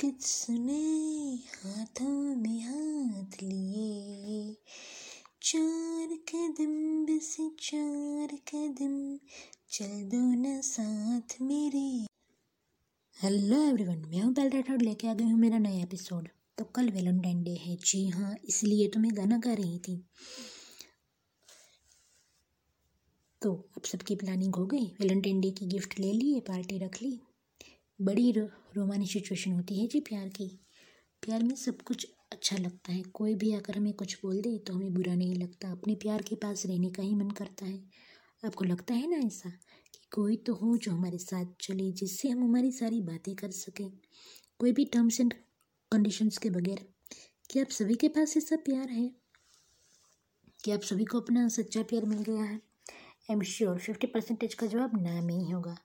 बात सुने, हाथों में हाथ लिए। चार कदम बस चार कदम, चल दो ना साथ मेरे। हेलो एवरीवन मैं हूँ पहले राठौड़ लेके आ गई हूँ मेरा नया एपिसोड तो कल वैलेंटाइन डे है, जी हाँ इसलिए तो मैं गाना गा रही थी। तो अब सबकी प्लानिंग हो गई? वैलेंटाइन डे की गिफ्ट ले लिए पार्टी रख ली? बड़ी रोमानी सिचुएशन होती है जी प्यार की। प्यार में सब कुछ अच्छा लगता है। कोई भी आकर हमें कुछ बोल दे तो हमें बुरा नहीं लगता। अपने प्यार के पास रहने का ही मन करता है। आपको लगता है ना ऐसा कि कोई तो हो जो हमारे साथ चले, जिससे हम हमारी सारी बातें कर सकें? कोई भी टर्म्स एंड कंडीशंस के बगैर। क्या आप सभी के पास ऐसा प्यार है? क्या आप सभी को अपना सच्चा प्यार मिल गया है? I am sure fifty percentage का जवाब ना में ही होगा।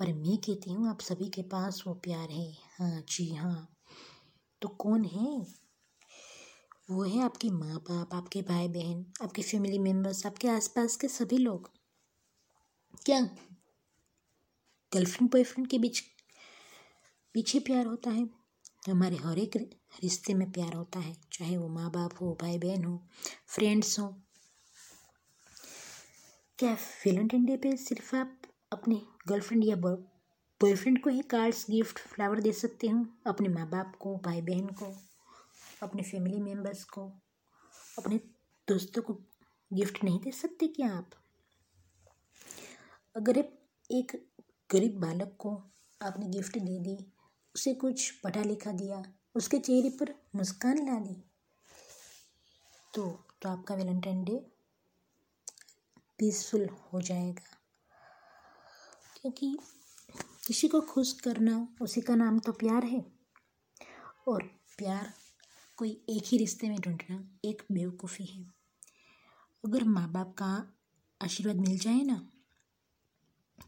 पर मैं कहती हूँ, आप सभी के पास वो प्यार है। हाँ जी हाँ। तो कौन है? वो है आपके माँ बाप आपके भाई बहन आपके फैमिली मेंबर्स आपके आसपास के सभी लोग। क्या गर्लफ्रेंड बॉयफ्रेंड के बीच, पीछे प्यार होता है? हमारे हर एक रिश्ते में प्यार होता है, चाहे वो माँ बाप हो भाई बहन हो फ्रेंड्स हो। क्या वैलेंटाइन डे पे सिर्फ़ आप अपने गर्लफ्रेंड या बॉयफ्रेंड को ही कार्ड्स, गिफ्ट, फ्लावर दे सकते हो। अपने माँ बाप को भाई बहन को, अपने फैमिली मेंबर्स को, अपने दोस्तों को गिफ्ट नहीं दे सकते क्या आप? अगर एक गरीब बालक को आपने गिफ्ट दे दी, उसे कुछ पढ़ा लिखा दिया, उसके चेहरे पर मुस्कान ला दी तो तो आपका वैलेंटाइन डे पीसफुल हो जाएगा। क्योंकि किसी को खुश करना उसी का नाम तो प्यार है। और प्यार कोई एक ही रिश्ते में ढूंढना एक बेवकूफ़ी है। अगर माँ बाप का आशीर्वाद मिल जाए ना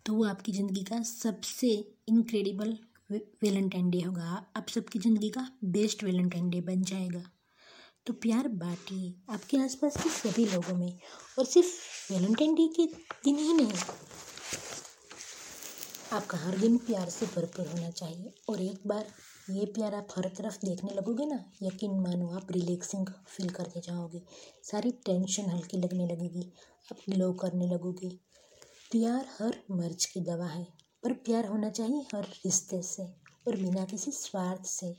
तो वो आपकी ज़िंदगी का सबसे इनक्रेडिबल वेलेंटाइन डे होगा। आप सबकी ज़िंदगी का बेस्ट वेलेंटाइन डे बन जाएगा। तो प्यार बांटिए आपके आसपास के सभी लोगों में। और सिर्फ़ वेलेंटाइन डे के दिन ही नहीं आपका हर दिन प्यार से भरपूर होना चाहिए। और एक बार ये प्यार आप हर तरफ़ देखने लगोगे ना, यकीन मानो आप रिलैक्सिंग फील करते जाओगे। सारी टेंशन हल्की लगने लगेगी, आप ग्लो करने लगोगे। प्यार हर मर्ज की दवा है, पर प्यार होना चाहिए हर रिश्ते से और बिना किसी स्वार्थ से।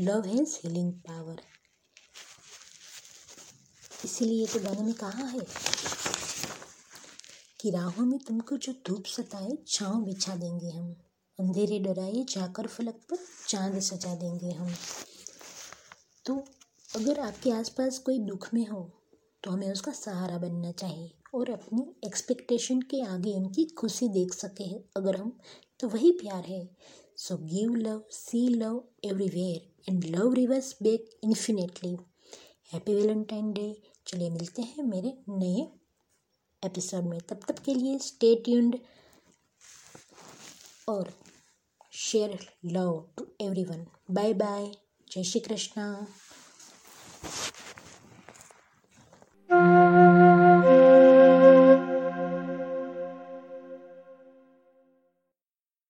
लव हैज़ हीलिंग पावर इसीलिए तो गाने में कहा है। कि राहों में तुमको जो धूप सताए, छाँव बिछा देंगे हम। अंधेरे डराए, जाकर फलक पर चाँद सजा देंगे हम। तो अगर आपके आसपास कोई दुख में हो तो हमें उसका सहारा बनना चाहिए और अपनी एक्सपेक्टेशन के आगे उनकी खुशी देख सके अगर हम तो वही प्यार है। So give love see love everywhere and love reverse back infinitely happy Valentine day चलिए मिलते हैं मेरे नए एपिसोड में। तब तक के लिए स्टे ट्यून्ड और share love to everyone bye bye जय श्री कृष्णा।